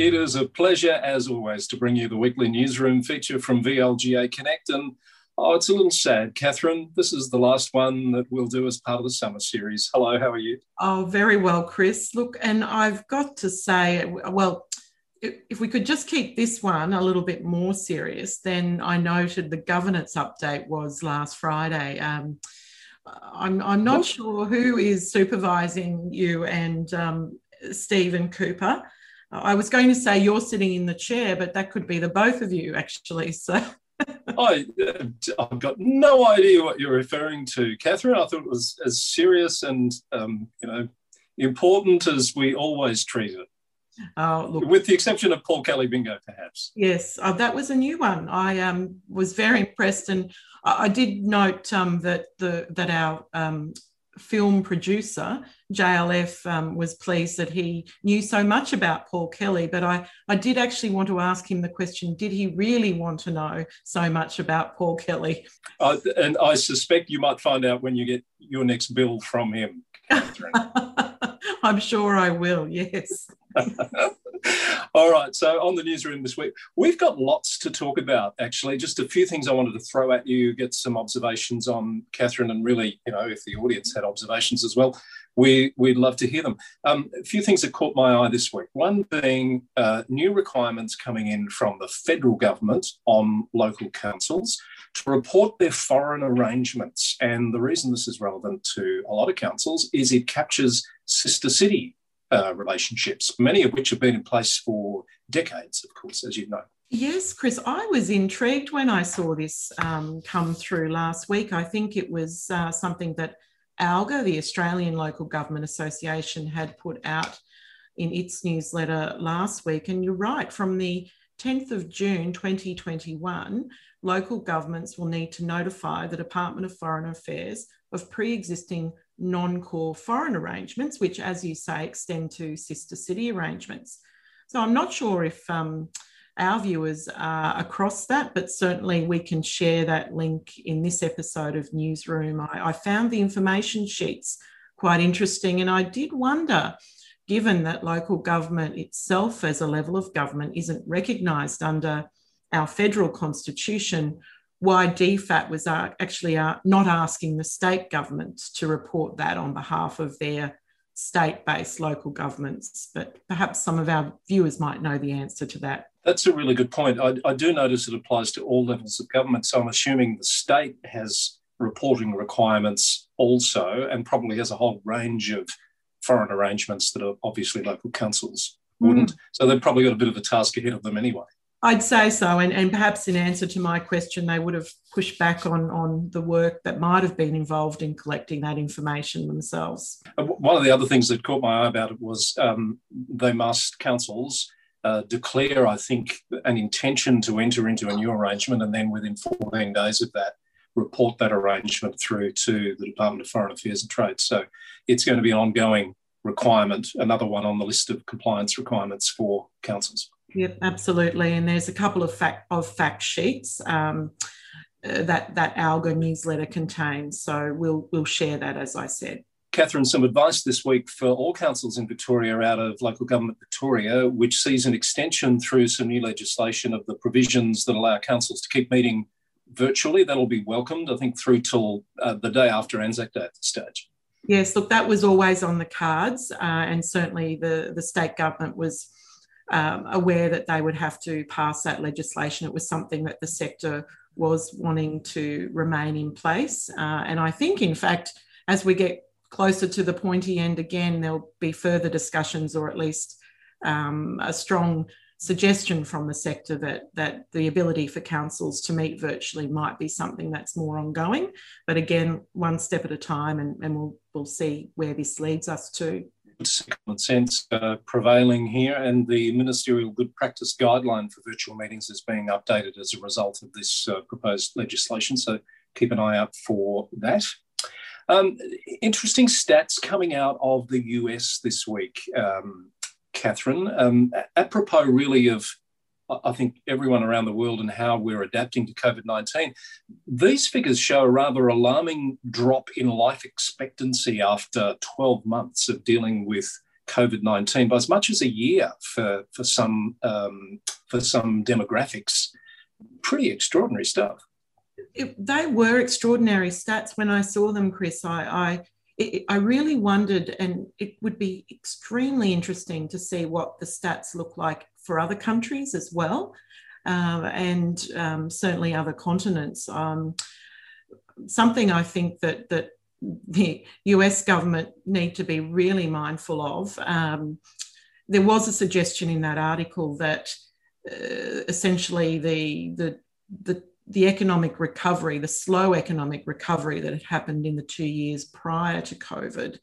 It is a pleasure, as always, to bring you the weekly newsroom feature from VLGA Connect. And oh, it's a little sad, Catherine. This is the last one that we'll do as part of the summer series. Hello, how are you? Oh, very well, Chris. Look, and I've got to say, well, if we could just keep this one a little bit more serious, then I noted the governance update was last Friday. Um, I'm, I'm not sure who is supervising you and um, Stephen Cooper. I was going to say you're sitting in the chair, but that could be the both of you actually. So I, I've got no idea what you're referring to, Catherine. I thought it was as serious and um, you know important as we always treat it. Uh, look, with the exception of Paul Kelly Bingo, perhaps. Yes, uh, that was a new one. I um, was very impressed, and I, I did note um, that the that our um, film producer, JLF, um, was pleased that he knew so much about Paul Kelly. But I, I did actually want to ask him the question did he really want to know so much about Paul Kelly? Uh, and I suspect you might find out when you get your next bill from him. Catherine. I'm sure I will, yes. All right. So on the newsroom this week, we've got lots to talk about. Actually, just a few things I wanted to throw at you, get some observations on Catherine, and really, you know, if the audience had observations as well, we we'd love to hear them. Um, a few things that caught my eye this week. One being uh, new requirements coming in from the federal government on local councils to report their foreign arrangements. And the reason this is relevant to a lot of councils is it captures sister city uh, relationships, many of which have been in place for decades, of course, as you know. Yes, Chris, I was intrigued when I saw this um, come through last week. I think it was uh, something that ALGA, the Australian Local Government Association, had put out in its newsletter last week. And you're right, from the 10th of June 2021, local governments will need to notify the Department of Foreign Affairs of pre existing non core foreign arrangements, which, as you say, extend to sister city arrangements. So I'm not sure if um, our viewers are across that, but certainly we can share that link in this episode of Newsroom. I, I found the information sheets quite interesting, and I did wonder. Given that local government itself, as a level of government, isn't recognised under our federal constitution, why DFAT was actually not asking the state governments to report that on behalf of their state based local governments. But perhaps some of our viewers might know the answer to that. That's a really good point. I, I do notice it applies to all levels of government. So I'm assuming the state has reporting requirements also, and probably has a whole range of foreign arrangements that are obviously local councils wouldn't. Mm. So they've probably got a bit of a task ahead of them anyway. I'd say so. And, and perhaps in answer to my question, they would have pushed back on, on the work that might have been involved in collecting that information themselves. One of the other things that caught my eye about it was um, they must, councils, uh, declare, I think, an intention to enter into a new arrangement, and then within 14 days of that, report that arrangement through to the Department of Foreign Affairs and Trade. So it's going to be an ongoing requirement, another one on the list of compliance requirements for councils. Yep, absolutely. And there's a couple of fact of fact sheets um, uh, that that Alga newsletter contains. So we'll we'll share that as I said. Catherine, some advice this week for all councils in Victoria out of Local Government Victoria, which sees an extension through some new legislation of the provisions that allow councils to keep meeting virtually. That'll be welcomed, I think, through till uh, the day after Anzac Day at the stage. Yes, look, that was always on the cards, uh, and certainly the, the state government was um, aware that they would have to pass that legislation. It was something that the sector was wanting to remain in place. Uh, and I think, in fact, as we get closer to the pointy end again, there'll be further discussions or at least um, a strong suggestion from the sector that, that the ability for councils to meet virtually might be something that's more ongoing. But again, one step at a time, and, and we'll, we'll see where this leads us to common sense uh, prevailing here, and the ministerial good practice guideline for virtual meetings is being updated as a result of this uh, proposed legislation. So keep an eye out for that. Um, interesting stats coming out of the US this week, um, Catherine, um, apropos really of I think everyone around the world and how we're adapting to COVID 19. These figures show a rather alarming drop in life expectancy after 12 months of dealing with COVID nineteen by as much as a year for for some um, for some demographics. Pretty extraordinary stuff. It, they were extraordinary stats when I saw them, Chris. I, I I really wondered, and it would be extremely interesting to see what the stats look like for other countries as well, uh, and um, certainly other continents. Um, something I think that that the US government need to be really mindful of. Um, there was a suggestion in that article that uh, essentially the, the, the, the economic recovery, the slow economic recovery that had happened in the two years prior to COVID,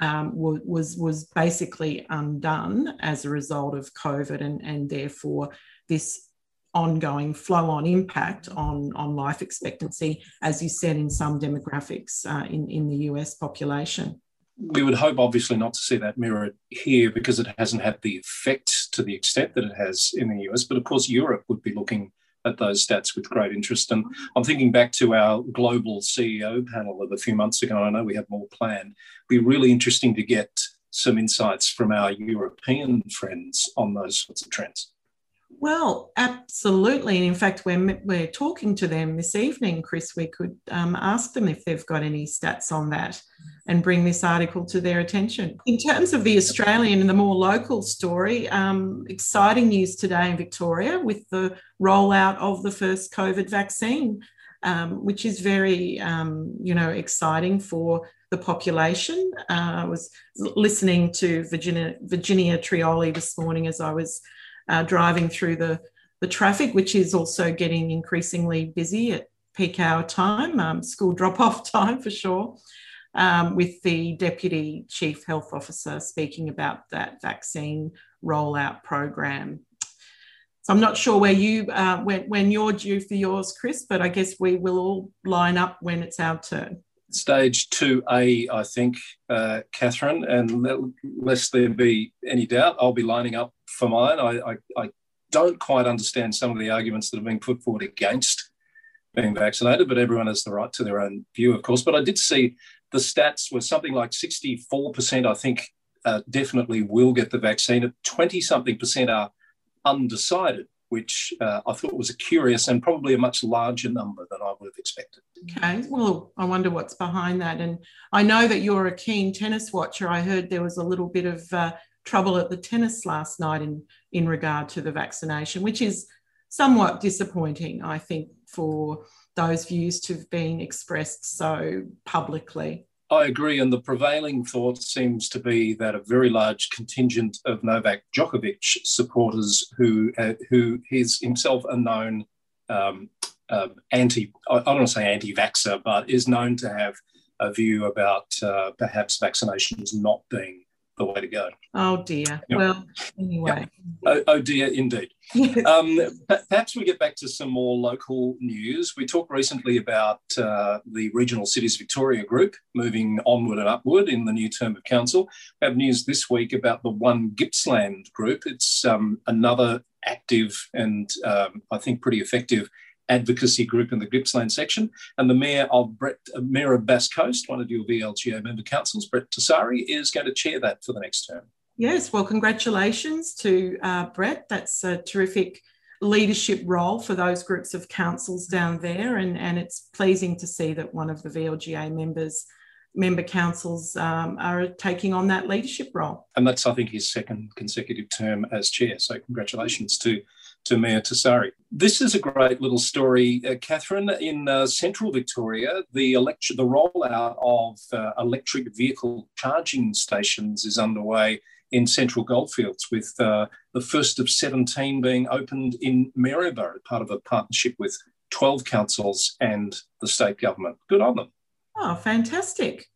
um, was was basically undone as a result of COVID, and and therefore this ongoing flow on impact on, on life expectancy, as you said, in some demographics uh, in, in the US population. We would hope, obviously, not to see that mirrored here because it hasn't had the effect to the extent that it has in the US. But of course, Europe would be looking at those stats with great interest. And I'm thinking back to our global CEO panel of a few months ago. I know we have more planned. It'd be really interesting to get some insights from our European friends on those sorts of trends. Well, absolutely. And in fact, when we're talking to them this evening, Chris, we could um, ask them if they've got any stats on that and bring this article to their attention. In terms of the Australian and the more local story, um, exciting news today in Victoria with the rollout of the first COVID vaccine, um, which is very, um, you know, exciting for the population. Uh, I was listening to Virginia, Virginia Trioli this morning as I was uh, driving through the, the traffic, which is also getting increasingly busy at peak hour time, um, school drop off time for sure, um, with the Deputy Chief Health Officer speaking about that vaccine rollout program. So I'm not sure where you uh, when, when you're due for yours, Chris, but I guess we will all line up when it's our turn stage 2A, I think, uh, Catherine, and lest there be any doubt, I'll be lining up for mine. I, I, I, don't quite understand some of the arguments that have been put forward against being vaccinated, but everyone has the right to their own view, of course. But I did see the stats were something like 64%, I think, uh, definitely will get the vaccine. 20 something percent are undecided which uh, I thought was a curious and probably a much larger number than I would have expected. Okay, well, I wonder what's behind that. And I know that you're a keen tennis watcher. I heard there was a little bit of uh, trouble at the tennis last night in, in regard to the vaccination, which is somewhat disappointing, I think, for those views to have been expressed so publicly. I agree, and the prevailing thought seems to be that a very large contingent of Novak Djokovic supporters, who uh, who is himself a known um, uh, anti, I don't want to say anti-vaxxer, but is known to have a view about uh, perhaps vaccinations not being the way to go. Oh dear. Yep. Well, anyway. Yep. Oh, oh, dear, indeed. Yes. Um, perhaps we get back to some more local news. We talked recently about uh, the Regional Cities Victoria group moving onward and upward in the new term of council. We have news this week about the One Gippsland group. It's um, another active and um, I think pretty effective advocacy group in the Gippsland section. And the Mayor of Brett, uh, Mayor of Bass Coast, one of your VLGA member councils, Brett Tessari, is going to chair that for the next term. Yes, well, congratulations to uh, Brett. That's a terrific leadership role for those groups of councils down there. And, and it's pleasing to see that one of the VLGA members member councils um, are taking on that leadership role. And that's, I think, his second consecutive term as chair. So, congratulations to to Mayor Tessari. This is a great little story, uh, Catherine. In uh, central Victoria, the, elect- the rollout of uh, electric vehicle charging stations is underway in central goldfields, with uh, the first of 17 being opened in Maryborough, part of a partnership with 12 councils and the state government. Good on them. Oh, fantastic.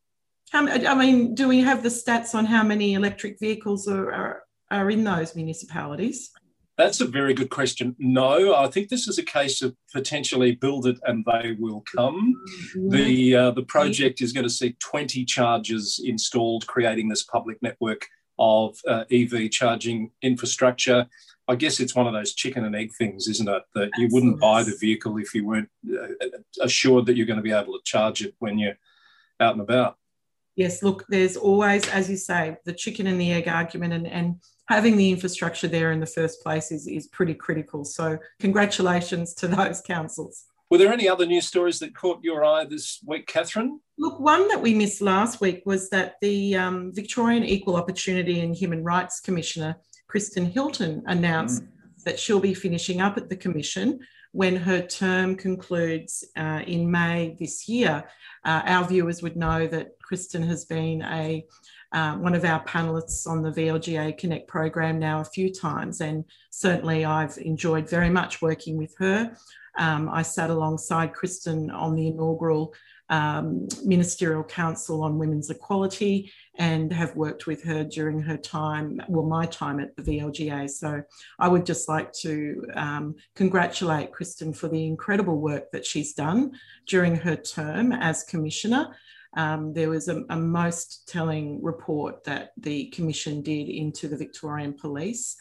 I mean, do we have the stats on how many electric vehicles are, are, are in those municipalities? That's a very good question. No, I think this is a case of potentially build it and they will come. The uh, the project is going to see 20 chargers installed, creating this public network of uh, EV charging infrastructure. I guess it's one of those chicken and egg things, isn't it? That you wouldn't buy the vehicle if you weren't uh, assured that you're going to be able to charge it when you're out and about. Yes, look, there's always, as you say, the chicken and the egg argument, and, and having the infrastructure there in the first place is, is pretty critical. So, congratulations to those councils. Were there any other news stories that caught your eye this week, Catherine? Look, one that we missed last week was that the um, Victorian Equal Opportunity and Human Rights Commissioner, Kristen Hilton, announced mm. that she'll be finishing up at the Commission when her term concludes uh, in May this year. Uh, our viewers would know that Kristen has been a uh, one of our panelists on the VLGA Connect program now a few times, and certainly I've enjoyed very much working with her. Um, I sat alongside Kristen on the inaugural um, Ministerial Council on Women's Equality and have worked with her during her time, well, my time at the VLGA. So I would just like to um, congratulate Kristen for the incredible work that she's done during her term as Commissioner. Um, there was a, a, most telling report that the Commission did into the Victorian Police.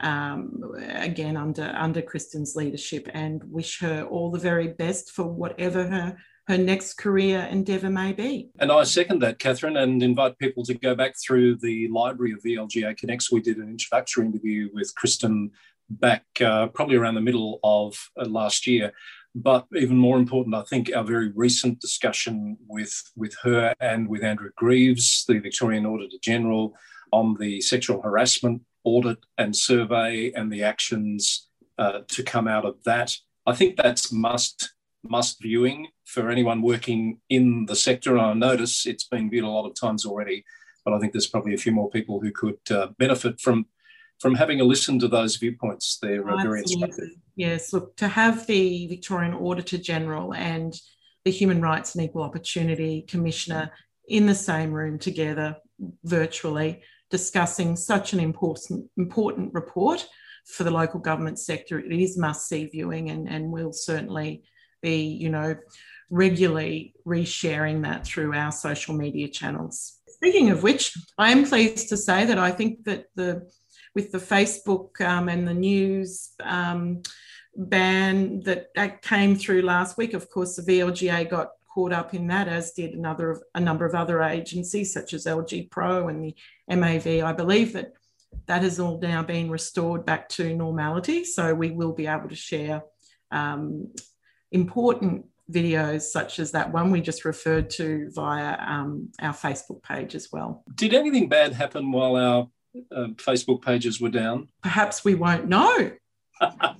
Um, again, under under Kristen's leadership, and wish her all the very best for whatever her her next career endeavour may be. And I second that, Catherine, and invite people to go back through the library of VLGA Connects. We did an introductory interview with Kristen back uh, probably around the middle of uh, last year. But even more important, I think our very recent discussion with, with her and with Andrew Greaves, the Victorian Auditor General, on the sexual harassment audit and survey and the actions uh, to come out of that. I think that's must must viewing for anyone working in the sector. And I notice it's been viewed a lot of times already, but I think there's probably a few more people who could uh, benefit from from having a listen to those viewpoints. They're uh, very instructive. Yes, look, to have the Victorian Auditor General and the Human Rights and Equal Opportunity Commissioner in the same room together virtually discussing such an important important report for the local government sector. It is must see viewing and, and will certainly be, you know, regularly resharing that through our social media channels. Speaking of which, I am pleased to say that I think that the with the Facebook um, and the news um, ban that, came through last week, of course, the VLGA got caught up in that, as did another of, a number of other agencies such as LG Pro and the MAV. I believe that that has all now been restored back to normality, so we will be able to share um, important videos such as that one we just referred to via um, our Facebook page as well. Did anything bad happen while our uh, Facebook pages were down? Perhaps we won't know.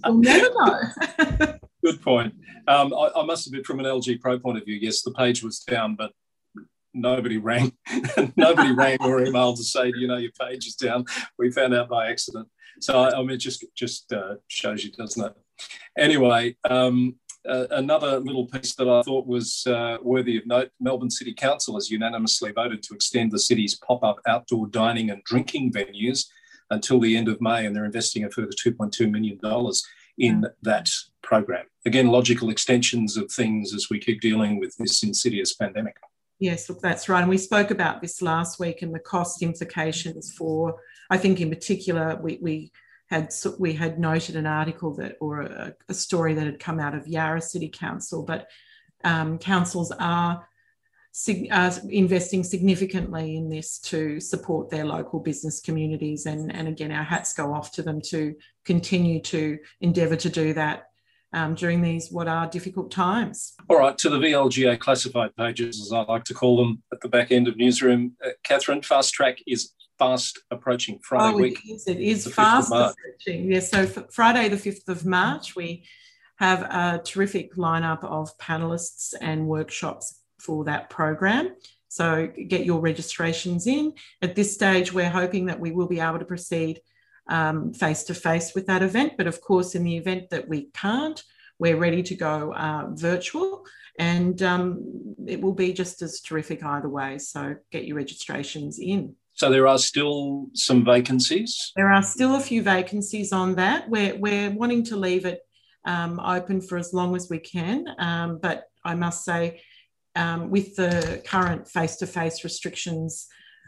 we'll never know. Good point. Um, I, I, must admit, from an LG Pro point of view, yes, the page was down, but nobody rang. nobody rang or emailed to say, you know, your page is down. We found out by accident. So I, I mean, it just just uh, shows you, doesn't it? Anyway, um, uh, another little piece that I thought was uh, worthy of note Melbourne City Council has unanimously voted to extend the city's pop up outdoor dining and drinking venues until the end of May, and they're investing a further $2.2 million in that program. Again, logical extensions of things as we keep dealing with this insidious pandemic. Yes, look, that's right. And we spoke about this last week and the cost implications for, I think in particular, we, we had we had noted an article that or a, a story that had come out of Yarra City Council, but um, councils are, are, investing significantly in this to support their local business communities, and and again, our hats go off to them to continue to endeavour to do that. Um, during these what are difficult times. All right, to the VLGA classified pages, as I like to call them, at the back end of newsroom. Uh, Catherine, Fast Track is fast approaching Friday oh, week. It is, it is fast approaching. Yes, so Friday, the 5th of March, we have a terrific lineup of panelists and workshops for that program. So get your registrations in. At this stage, we're hoping that we will be able to proceed face to face with that event. But of course, in the event that we can't, we're ready to go uh, virtual and um, it will be just as terrific either way. So get your registrations in. So there are still some vacancies. There are still a few vacancies on that. We're, we're wanting to leave it um, open for as long as we can. Um, but I must say, um, with the current face to face restrictions,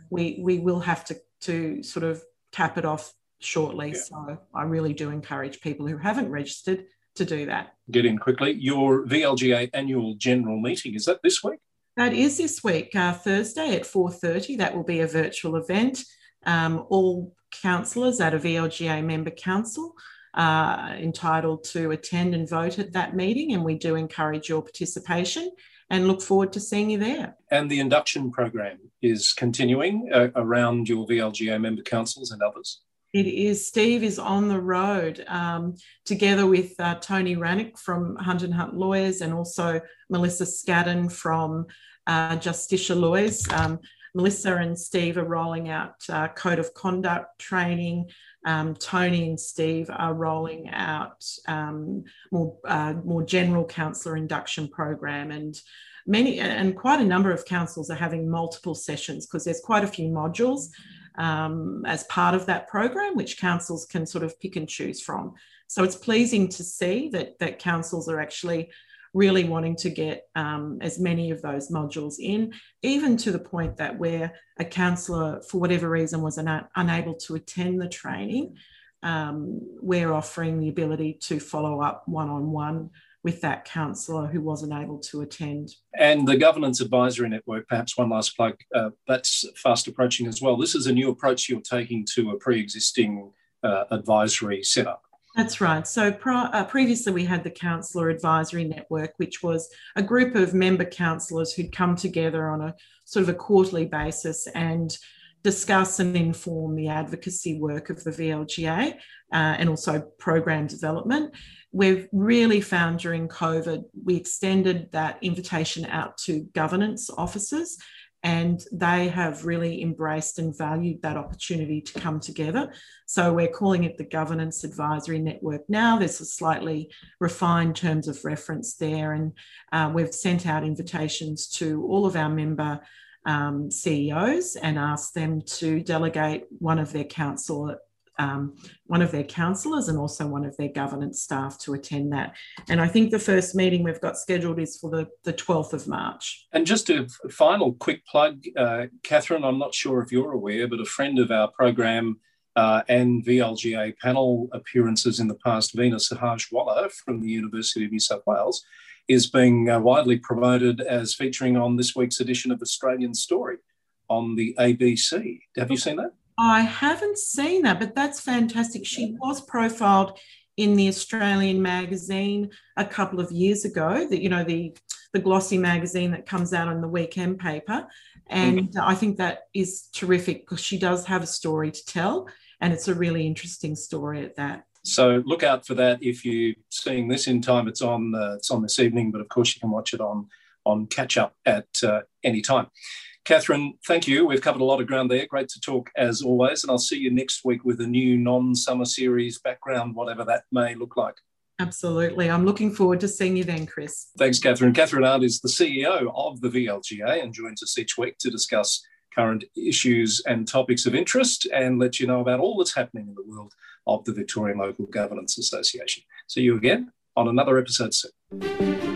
we, we will have to, to sort of cap it off shortly. Yeah. So I really do encourage people who haven't registered to do that. Get in quickly. Your VLGA annual general meeting, is that this week? That is this week, uh, Thursday at 4.30. That will be a virtual event. Um, all councillors at a VLGA member council are entitled to attend and vote at that meeting, and we do encourage your participation and look forward to seeing you there. And the induction program is continuing uh, around your VLGA member councils and others. It is. Steve is on the road um, together with uh, Tony Rannick from Hunt and Hunt Lawyers and also Melissa Scadden from uh, Justitia Lawyers. Um, Melissa and Steve are rolling out uh, code of conduct training. Um, Tony and Steve are rolling out um, more uh, more general councillor induction program, and many and quite a number of councils are having multiple sessions because there's quite a few modules um, as part of that program, which councils can sort of pick and choose from. So it's pleasing to see that that councils are actually really wanting to get um, as many of those modules in, even to the point that where a councillor, for whatever reason, was una- unable to attend the training, um, we're offering the ability to follow up one on one with that councillor who wasn't able to attend. And the Governance Advisory Network, perhaps one last plug, uh, that's fast approaching as well. This is a new approach you're taking to a pre existing uh, advisory setup. That's right. So uh, previously we had the Councillor Advisory Network, which was a group of member councillors who'd come together on a sort of a quarterly basis and discuss and inform the advocacy work of the VLGA uh, and also program development. We've really found during COVID, we extended that invitation out to governance officers and they have really embraced and valued that opportunity to come together. So we're calling it the Governance Advisory Network now. There's a slightly refined terms of reference there, and uh, we've sent out invitations to all of our member um, CEOs and asked them to delegate one of their council um, one of their councillors and also one of their governance staff to attend that. And I think the first meeting we've got scheduled is for the, the 12th of March. And just a final quick plug, uh, Catherine, I'm not sure if you're aware, but a friend of our program uh, and VLGA panel appearances in the past, Veena Sahajwalla from the University of New South Wales, is being uh, widely promoted as featuring on this week's edition of Australian Story on the ABC. Have you seen that? I haven't seen that, but that's fantastic. She was profiled in the Australian magazine a couple of years ago. That you know the the glossy magazine that comes out on the weekend paper, and mm-hmm. I think that is terrific because she does have a story to tell, and it's a really interesting story at that. So look out for that if you're seeing this in time. It's on uh, it's on this evening, but of course you can watch it on on catch up at uh, any time. Catherine, thank you. We've covered a lot of ground there. Great to talk as always. And I'll see you next week with a new non summer series background, whatever that may look like. Absolutely. I'm looking forward to seeing you then, Chris. Thanks, Catherine. Catherine Arndt is the CEO of the VLGA and joins us each week to discuss current issues and topics of interest and let you know about all that's happening in the world of the Victorian Local Governance Association. See you again on another episode soon.